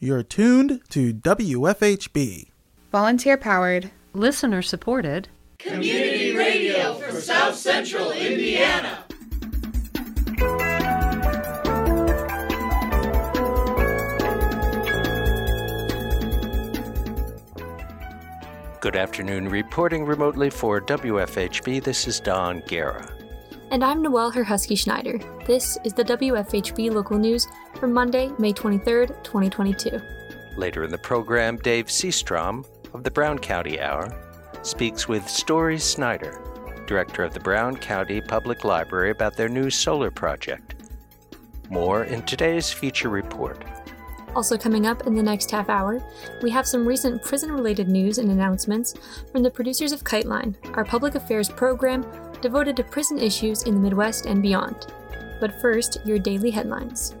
You're tuned to WFHB. Volunteer powered, listener supported, community radio for South Central Indiana. Good afternoon. Reporting remotely for WFHB, this is Don Guerra. And I'm Noelle Herhusky Schneider. This is the WFHB local news for Monday, May 23rd, 2022. Later in the program, Dave Seastrom of the Brown County Hour speaks with Story Snyder, director of the Brown County Public Library, about their new solar project. More in today's feature report. Also, coming up in the next half hour, we have some recent prison related news and announcements from the producers of KiteLine, our public affairs program devoted to prison issues in the Midwest and beyond. But first, your daily headlines.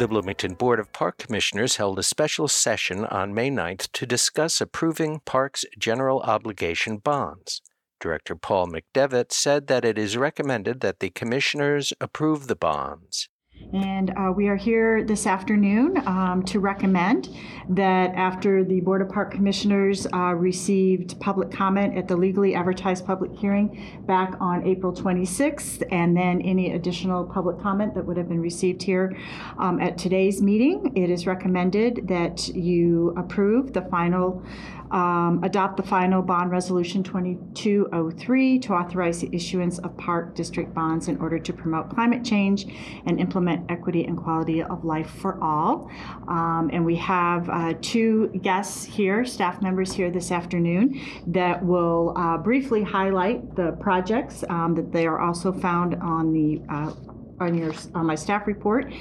The Bloomington Board of Park Commissioners held a special session on May 9th to discuss approving parks general obligation bonds. Director Paul McDevitt said that it is recommended that the commissioners approve the bonds. And uh, we are here this afternoon um, to recommend that after the Board of Park Commissioners uh, received public comment at the legally advertised public hearing back on April 26th, and then any additional public comment that would have been received here um, at today's meeting, it is recommended that you approve the final um, adopt the final bond resolution 2203 to authorize the issuance of park district bonds in order to promote climate change and implement equity and quality of life for all. Um, and we have uh, two guests here, staff members here this afternoon, that will uh, briefly highlight the projects um, that they are also found on the uh, on your on my staff report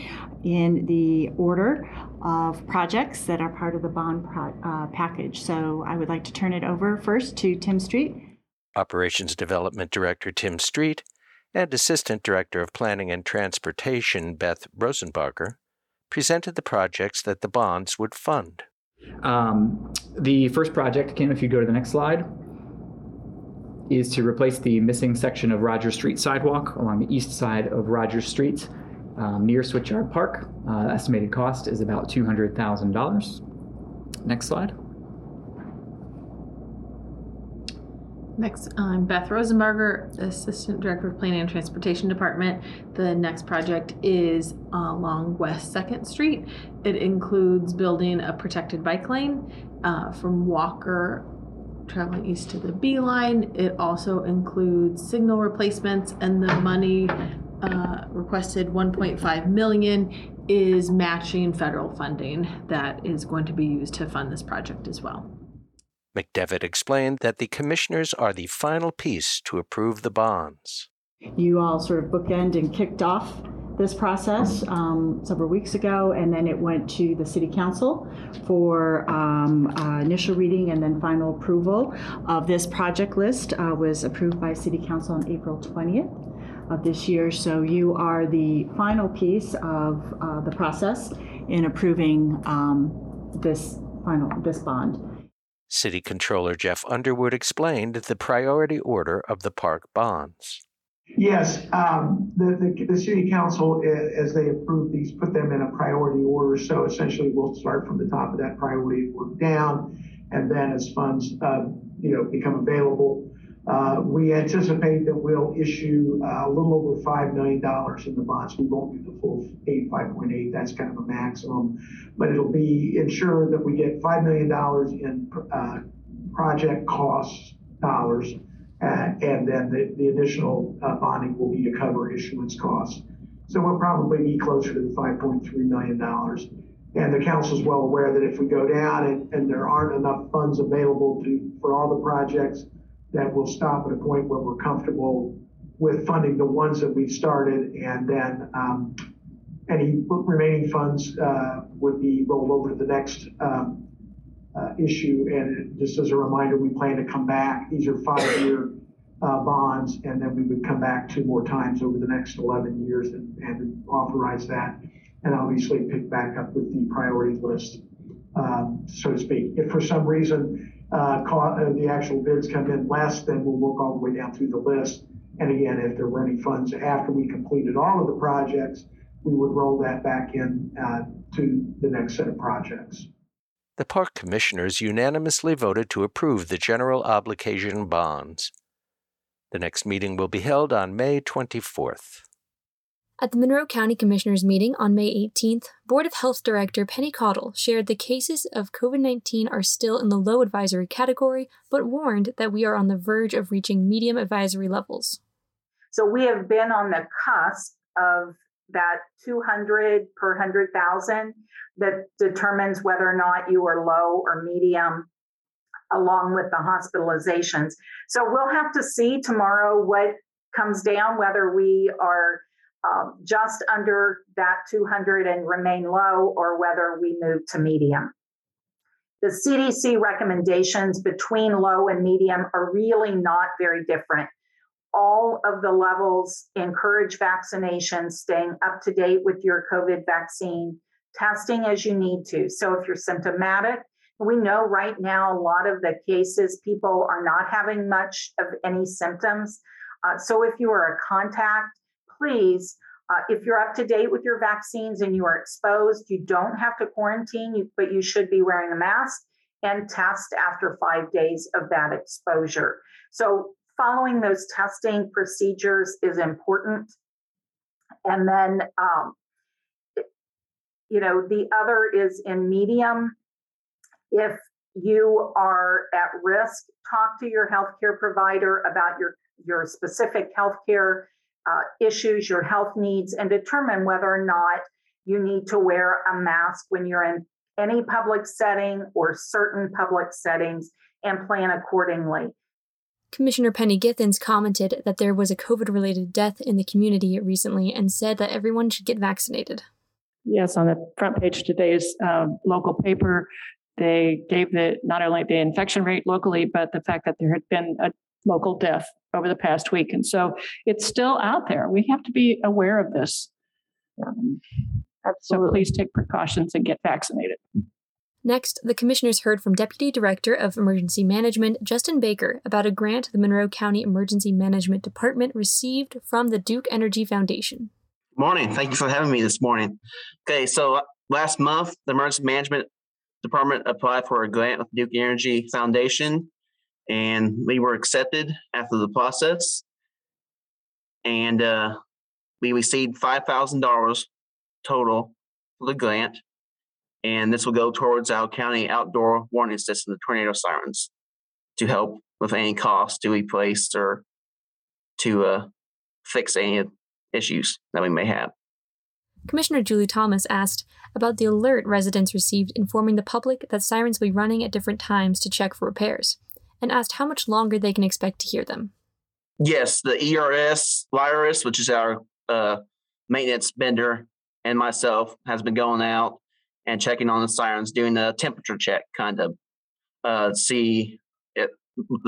in the order of projects that are part of the bond uh, package. So I would like to turn it over first to Tim Street. Operations Development Director Tim Street and Assistant Director of Planning and Transportation Beth Rosenbarger presented the projects that the bonds would fund. Um, the first project, Kim, if you go to the next slide, is to replace the missing section of Rogers Street sidewalk along the east side of Rogers Street um, near Switchyard Park. Uh, estimated cost is about $200,000. Next slide. Next, I'm Beth Rosenbarger, Assistant Director of Planning and Transportation Department. The next project is along West 2nd Street. It includes building a protected bike lane uh, from Walker traveling east to the B line. It also includes signal replacements and the money uh, requested 1.5 million is matching federal funding that is going to be used to fund this project as well. McDevitt explained that the commissioners are the final piece to approve the bonds. You all sort of bookend and kicked off this process um, several weeks ago, and then it went to the City Council for um, uh, initial reading and then final approval of this project list uh, was approved by City Council on April 20th of this year. So you are the final piece of uh, the process in approving um, this final this bond. City Controller Jeff Underwood explained the priority order of the park bonds. Yes, um, the, the, the, city council, as they approve these, put them in a priority order. So essentially, we'll start from the top of that priority order down, and then as funds, uh, you know, become available, we anticipate that we'll issue uh, a little over $5 million in the bonds. We won't do the full 85.8, that's kind of a maximum, but it'll be ensured that we get $5 million in uh, project costs dollars, uh, and then the, additional uh, bonding will be to cover issuance costs. So we'll probably be closer to the $5.3 million. And the council is well aware that if we go down and, there aren't enough funds available for all the projects, that will stop at a point where we're comfortable with funding the ones that we've started, and then um, any remaining funds uh, would be rolled over to the next um, uh, issue. And just as a reminder, we plan to come back. These are five-year uh, bonds, and then we would come back two more times over the next 11 years and, and authorize that, and obviously pick back up with the priority list um, so to speak. If for some reason uh, uh, the actual bids come in less, then we'll work all the way down through the list. And again, if there were any funds after we completed all of the projects, we would roll that back in uh, to the next set of projects. The Park Commissioners unanimously voted to approve the general obligation bonds. The next meeting will be held on May 24th. At the Monroe County Commissioners meeting on May 18th, Board of Health Director Penny Caudill shared the cases of COVID 19 are still in the low advisory category, but warned that we are on the verge of reaching medium advisory levels. So we have been on the cusp of that 200 per 100,000 that determines whether or not you are low or medium along with the hospitalizations. So we'll have to see tomorrow what comes down, whether we are uh, just under that 200 and remain low or whether we move to medium. The CDC recommendations between low and medium are really not very different. All of the levels encourage vaccination, staying up to date with your COVID vaccine, testing as you need to. So if you're symptomatic, we know right now a lot of the cases people are not having much of any symptoms. Uh, so if you are a contact, please, uh, if you're up to date with your vaccines and you are exposed, you don't have to quarantine, but you should be wearing a mask and test after five days of that exposure. So following those testing procedures is important. And then, um, you know, the other is in medium if you are at risk, talk to your healthcare provider about your, your specific healthcare uh, issues, your health needs, and determine whether or not you need to wear a mask when you're in any public setting or certain public settings and plan accordingly. Commissioner Penny Githens commented that there was a COVID related death in the community recently and said that everyone should get vaccinated. Yes, on the front page today's uh, local paper, they gave the not only the infection rate locally, but the fact that there had been a local death over the past week. And so it's still out there. We have to be aware of this. Um, so please take precautions and get vaccinated. Next, the commissioners heard from Deputy Director of Emergency Management Justin Baker about a grant the Monroe County Emergency Management Department received from the Duke Energy Foundation. Morning. Thank you for having me this morning. Okay, so last month, the Emergency Management department applied for a grant with Duke Energy Foundation, and we were accepted after the process. And uh, we received five thousand dollars total for the grant, and this will go towards our county outdoor warning system, the tornado sirens, to help with any cost to replace or to uh, fix any issues that we may have. Commissioner Julie Thomas asked about the alert residents received informing the public that sirens will be running at different times to check for repairs, and asked how much longer they can expect to hear them. Yes, the ERS Lyris, which is our uh, maintenance vendor, and myself has been going out and checking on the sirens, doing a temperature check, kind of uh, see if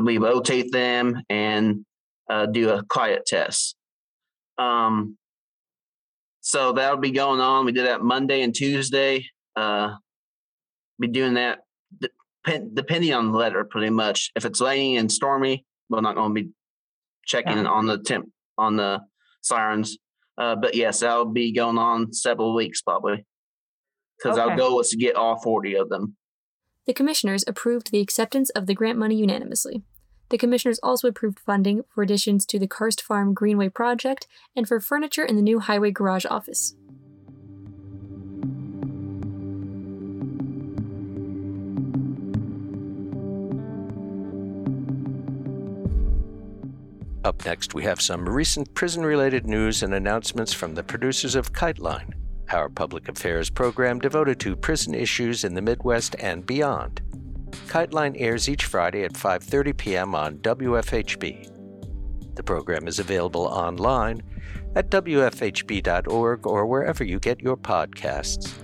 we rotate them and uh, do a quiet test. Um, so that'll be going on. We did that Monday and Tuesday. Uh, be doing that depending on the letter, pretty much. If it's raining and stormy, we're not going to be checking yeah. on the temp on the sirens. Uh, but yes, that'll be going on several weeks probably, because okay. our goal is to get all forty of them. The commissioners approved the acceptance of the grant money unanimously. The commissioners also approved funding for additions to the Karst Farm Greenway project and for furniture in the new highway garage office. Up next, we have some recent prison related news and announcements from the producers of KiteLine, our public affairs program devoted to prison issues in the Midwest and beyond. KiteLine airs each Friday at 5:30 p.m. on WFHB. The program is available online at wfhb.org or wherever you get your podcasts.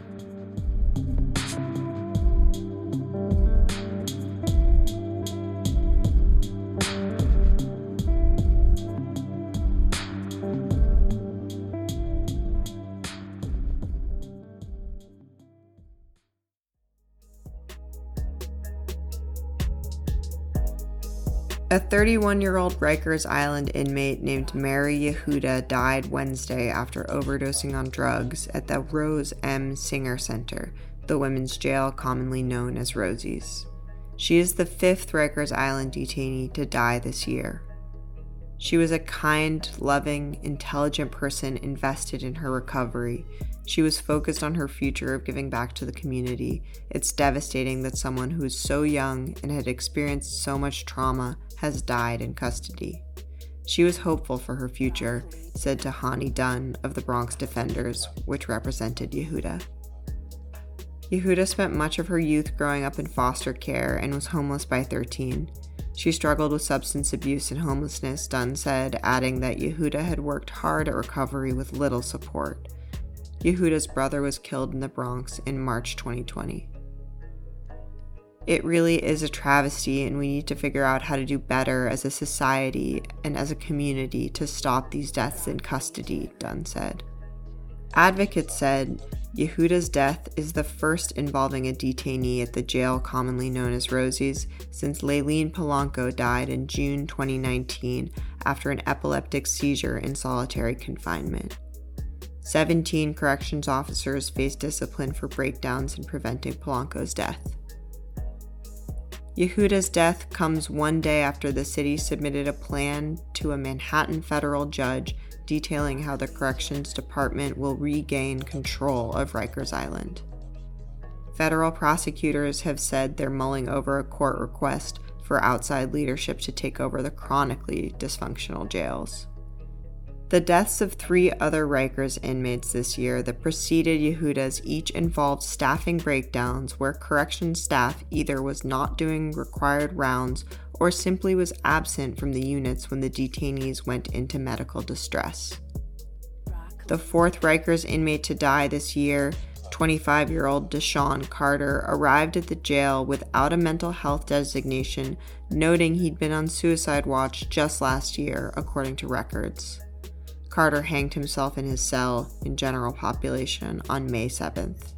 A 31 year old Rikers Island inmate named Mary Yehuda died Wednesday after overdosing on drugs at the Rose M. Singer Center, the women's jail commonly known as Rosie's. She is the fifth Rikers Island detainee to die this year. She was a kind, loving, intelligent person invested in her recovery. She was focused on her future of giving back to the community. It's devastating that someone who is so young and had experienced so much trauma has died in custody. She was hopeful for her future, said Tahani Dunn of the Bronx Defenders, which represented Yehuda. Yehuda spent much of her youth growing up in foster care and was homeless by 13. She struggled with substance abuse and homelessness, Dunn said, adding that Yehuda had worked hard at recovery with little support. Yehuda's brother was killed in the Bronx in March 2020. It really is a travesty, and we need to figure out how to do better as a society and as a community to stop these deaths in custody, Dunn said. Advocates said Yehuda's death is the first involving a detainee at the jail commonly known as Rosie's since Layleen Polanco died in June 2019 after an epileptic seizure in solitary confinement. 17 corrections officers faced discipline for breakdowns in preventing Polanco's death. Yehuda's death comes one day after the city submitted a plan to a Manhattan federal judge detailing how the Corrections Department will regain control of Rikers Island. Federal prosecutors have said they're mulling over a court request for outside leadership to take over the chronically dysfunctional jails. The deaths of three other Rikers inmates this year that preceded Yehuda's each involved staffing breakdowns where corrections staff either was not doing required rounds or simply was absent from the units when the detainees went into medical distress. The fourth Rikers inmate to die this year, 25 year old Deshawn Carter, arrived at the jail without a mental health designation, noting he'd been on suicide watch just last year, according to records. Carter hanged himself in his cell in general population on May 7th.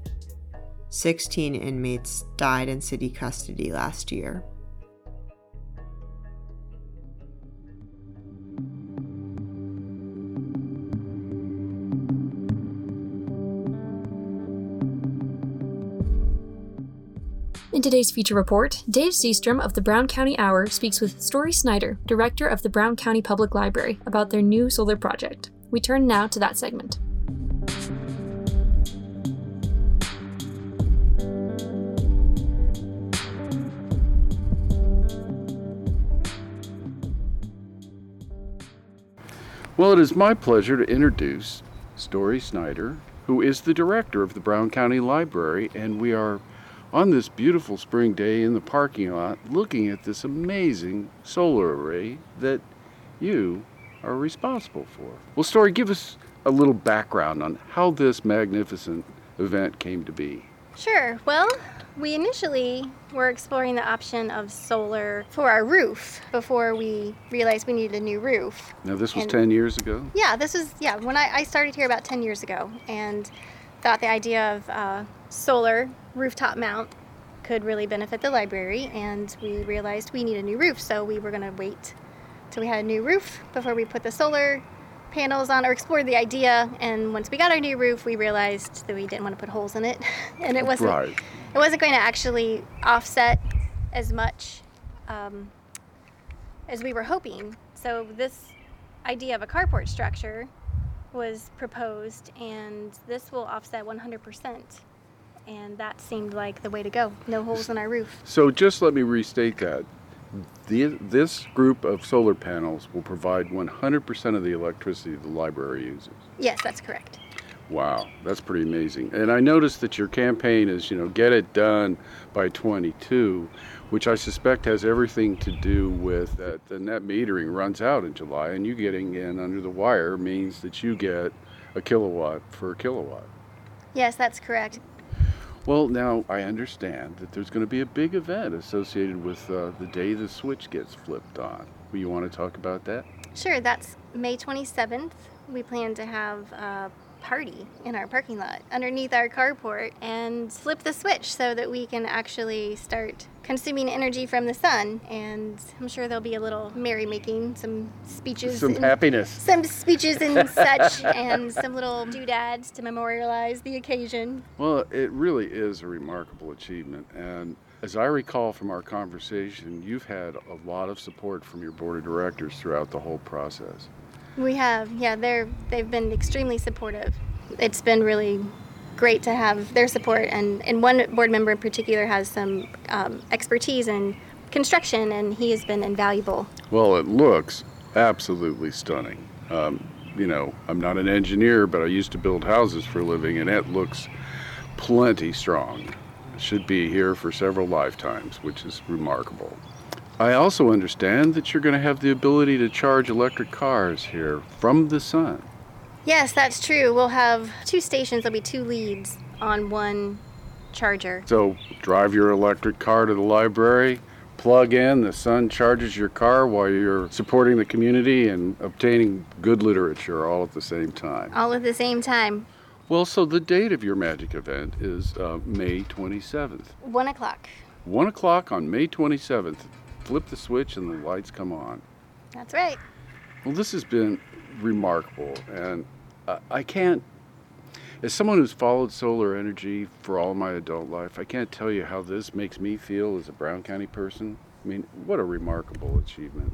16 inmates died in city custody last year. In today's feature report, Dave Seastrom of the Brown County Hour speaks with Story Snyder, director of the Brown County Public Library, about their new solar project. We turn now to that segment. Well, it is my pleasure to introduce Story Snyder, who is the director of the Brown County Library, and we are on this beautiful spring day in the parking lot looking at this amazing solar array that you are responsible for. Well, Story, give us a little background on how this magnificent event came to be. Sure. Well, we initially were exploring the option of solar for our roof before we realized we needed a new roof. Now, this was and 10 years ago? Yeah, this was, yeah, when I, I, started here about 10 years ago and thought the idea of uh, solar rooftop mount could really benefit the library, and we realized we need a new roof, so we were going to wait till we had a new roof before we put the solar panels on or explored the idea and once we got our new roof we realized that we didn't want to put holes in it and it wasn't right. it wasn't going to actually offset as much um, as we were hoping so this idea of a carport structure was proposed and this will offset 100% and that seemed like the way to go. No holes in our roof. So just let me restate that. The, this group of solar panels will provide 100% of the electricity the library uses. Yes, that's correct. Wow, that's pretty amazing. And I noticed that your campaign is, you know, get it done by 22, which I suspect has everything to do with that the net metering runs out in July, and you getting in under the wire means that you get a kilowatt for a kilowatt. Yes, that's correct. Well, now I understand that there's going to be a big event associated with uh, the day the switch gets flipped on. Will you want to talk about that? Sure, that's May 27th. We plan to have uh, party in our parking lot underneath our carport and flip the switch so that we can actually start consuming energy from the sun. And I'm sure there'll be a little merrymaking, some speeches, Some and- happiness. some speeches and such, and some little doodads to memorialize the occasion. Well, it really is a remarkable achievement. And as I recall from our conversation, you've had a lot of support from your board of directors throughout the whole process. We have, yeah, they're they've been extremely supportive. It's been really great to have their support, and and one board member in particular has some um, expertise in construction, and he has been invaluable. Well, it looks absolutely stunning. Um, you know, I'm not an engineer, but I used to build houses for a living, and it looks plenty strong. Should be here for several lifetimes, which is remarkable. I also understand that you're going to have the ability to charge electric cars here from the sun. Yes, that's true. We'll have two stations. There'll be two leads on one charger. So, drive your electric car to the library, plug in, the sun charges your car while you're supporting the community and obtaining good literature all at the same time. All at the same time. Well, so the date of your magic event is uh, May 27th. One o'clock. One o'clock on May 27th. Flip the switch and the lights come on. That's right. Well, this has been remarkable, and I- I can't, as someone who's followed solar energy for all my adult life, I can't tell you how this makes me feel as a Brown County person. I mean, what a remarkable achievement.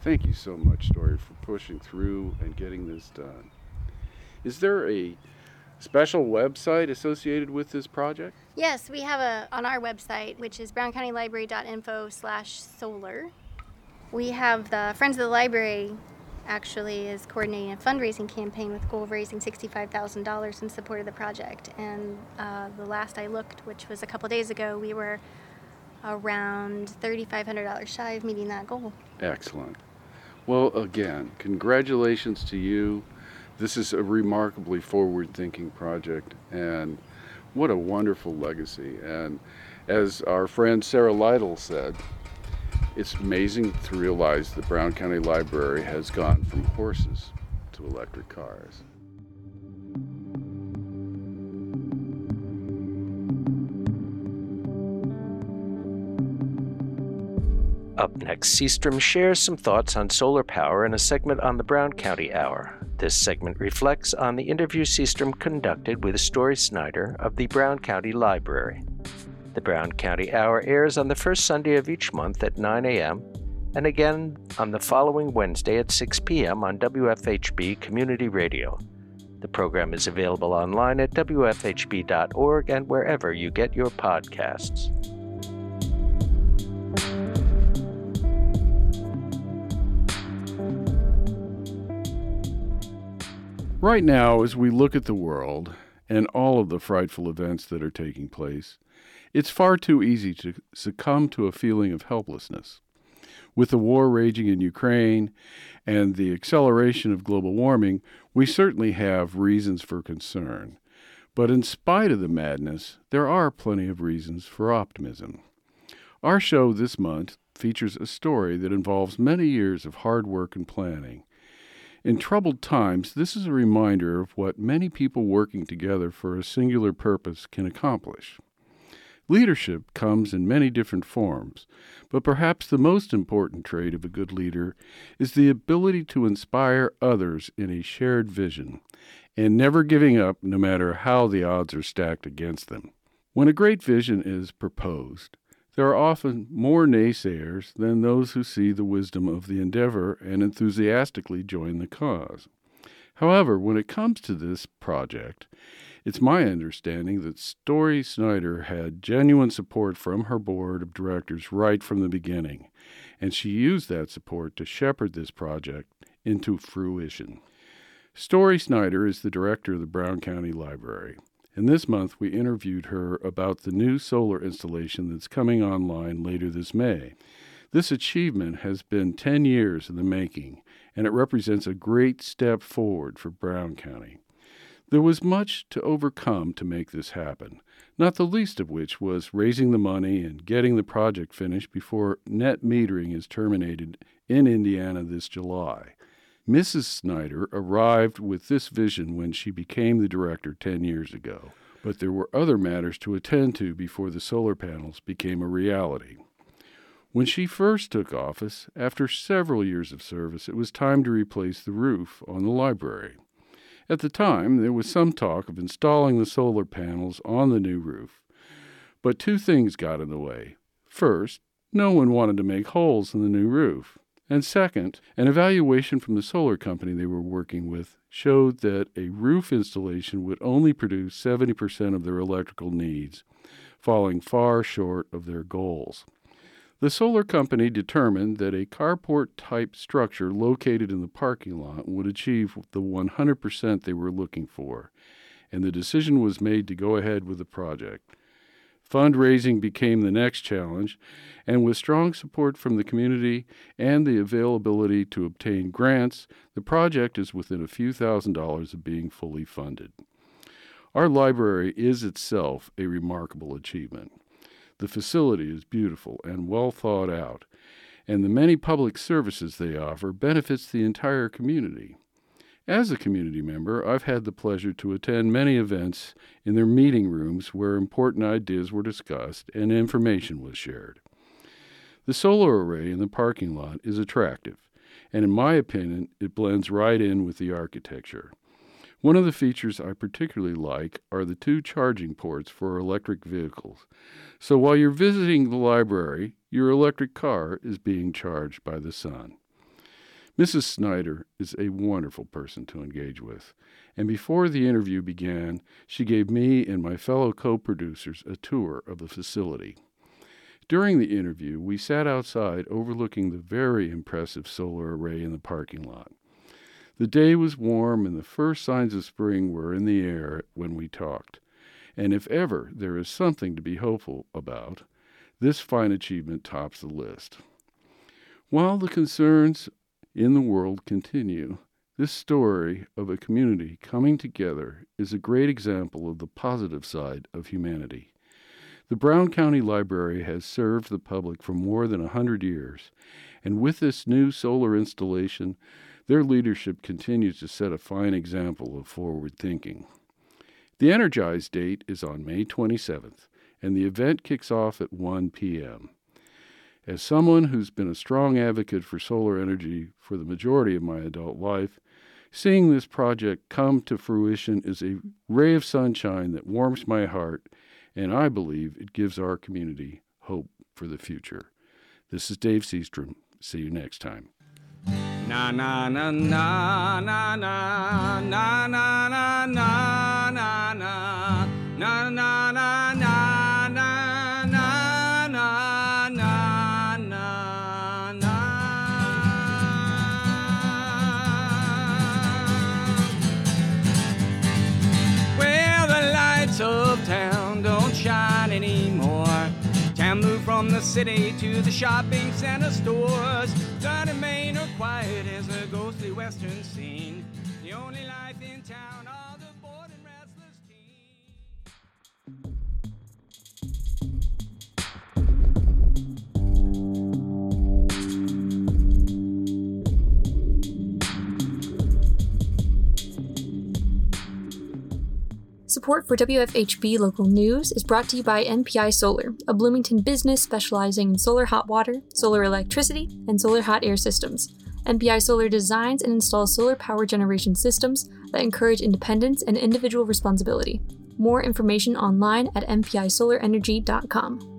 Thank you so much, Story, for pushing through and getting this done. Is there a special website associated with this project? Yes, we have a on our website, which is browncountylibrary.info slash solar. We have the Friends of the Library actually is coordinating a fundraising campaign with goal of raising $65,000 in support of the project. And uh, the last I looked, which was a couple days ago, we were around $3,500 shy of meeting that goal. Excellent. Well, again, congratulations to you. This is a remarkably forward thinking project, and what a wonderful legacy. And as our friend Sarah Lytle said, it's amazing to realize the Brown County Library has gone from horses to electric cars. Up next, Seastrom shares some thoughts on solar power in a segment on the Brown County Hour. This segment reflects on the interview Seastrom conducted with Story Snyder of the Brown County Library. The Brown County Hour airs on the first Sunday of each month at 9 a.m. and again on the following Wednesday at 6 p.m. on WFHB Community Radio. The program is available online at WFHB.org and wherever you get your podcasts. Right now, as we look at the world and all of the frightful events that are taking place, it's far too easy to succumb to a feeling of helplessness. With the war raging in Ukraine and the acceleration of global warming, we certainly have reasons for concern. But in spite of the madness, there are plenty of reasons for optimism. Our show this month features a story that involves many years of hard work and planning. In troubled times, this is a reminder of what many people working together for a singular purpose can accomplish. Leadership comes in many different forms, but perhaps the most important trait of a good leader is the ability to inspire others in a shared vision and never giving up no matter how the odds are stacked against them. When a great vision is proposed, there are often more naysayers than those who see the wisdom of the endeavor and enthusiastically join the cause. However, when it comes to this project, it's my understanding that Story Snyder had genuine support from her board of directors right from the beginning, and she used that support to shepherd this project into fruition. Story Snyder is the director of the Brown County Library, and this month we interviewed her about the new solar installation that's coming online later this May. This achievement has been 10 years in the making, and it represents a great step forward for Brown County. There was much to overcome to make this happen, not the least of which was raising the money and getting the project finished before net metering is terminated in Indiana this July. Mrs. Snyder arrived with this vision when she became the director 10 years ago, but there were other matters to attend to before the solar panels became a reality. When she first took office, after several years of service, it was time to replace the roof on the library. At the time, there was some talk of installing the solar panels on the new roof. But two things got in the way. First, no one wanted to make holes in the new roof. And second, an evaluation from the solar company they were working with showed that a roof installation would only produce 70% of their electrical needs, falling far short of their goals. The solar company determined that a carport type structure located in the parking lot would achieve the 100% they were looking for, and the decision was made to go ahead with the project. Fundraising became the next challenge, and with strong support from the community and the availability to obtain grants, the project is within a few thousand dollars of being fully funded. Our library is itself a remarkable achievement. The facility is beautiful and well thought out, and the many public services they offer benefits the entire community. As a community member, I've had the pleasure to attend many events in their meeting rooms where important ideas were discussed and information was shared. The solar array in the parking lot is attractive, and in my opinion, it blends right in with the architecture. One of the features I particularly like are the two charging ports for electric vehicles. So while you're visiting the library, your electric car is being charged by the sun. Mrs. Snyder is a wonderful person to engage with, and before the interview began, she gave me and my fellow co producers a tour of the facility. During the interview, we sat outside overlooking the very impressive solar array in the parking lot. The day was warm, and the first signs of spring were in the air when we talked. And if ever there is something to be hopeful about, this fine achievement tops the list. While the concerns in the world continue. This story of a community coming together is a great example of the positive side of humanity. The Brown County Library has served the public for more than a hundred years, and with this new solar installation, their leadership continues to set a fine example of forward thinking. The Energize date is on May 27th, and the event kicks off at 1 p.m. As someone who's been a strong advocate for solar energy for the majority of my adult life, seeing this project come to fruition is a ray of sunshine that warms my heart, and I believe it gives our community hope for the future. This is Dave Seastrom. See you next time. Na na na na na na na na na na na na na city to the shopping center stores. Sunny Main are quiet as a ghostly western scene. The only life in town Support for WFHB local news is brought to you by MPI Solar, a Bloomington business specializing in solar hot water, solar electricity, and solar hot air systems. MPI Solar designs and installs solar power generation systems that encourage independence and individual responsibility. More information online at mpisolarenergy.com.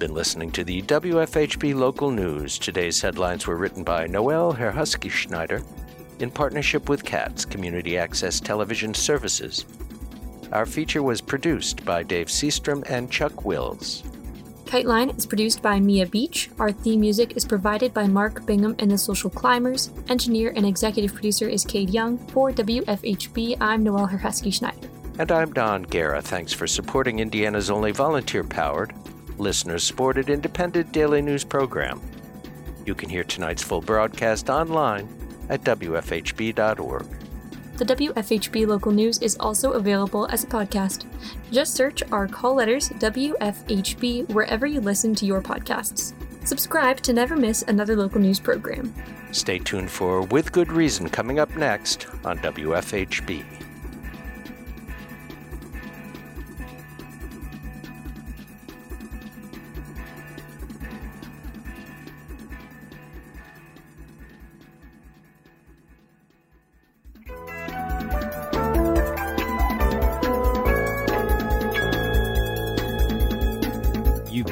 been listening to the WFHB Local News. Today's headlines were written by Noel Herhusky Schneider in partnership with CATS Community Access Television Services. Our feature was produced by Dave Seastrom and Chuck Wills. KiteLine is produced by Mia Beach. Our theme music is provided by Mark Bingham and the Social Climbers. Engineer and executive producer is Cade Young. For WFHB, I'm Noel Herhusky Schneider. And I'm Don Guerra. Thanks for supporting Indiana's only volunteer powered listeners supported independent daily news program. You can hear tonight's full broadcast online at WFHB.org. The WFHB local news is also available as a podcast. Just search our call letters WFHB wherever you listen to your podcasts. Subscribe to never miss another local news program. Stay tuned for With Good Reason coming up next on WFHB.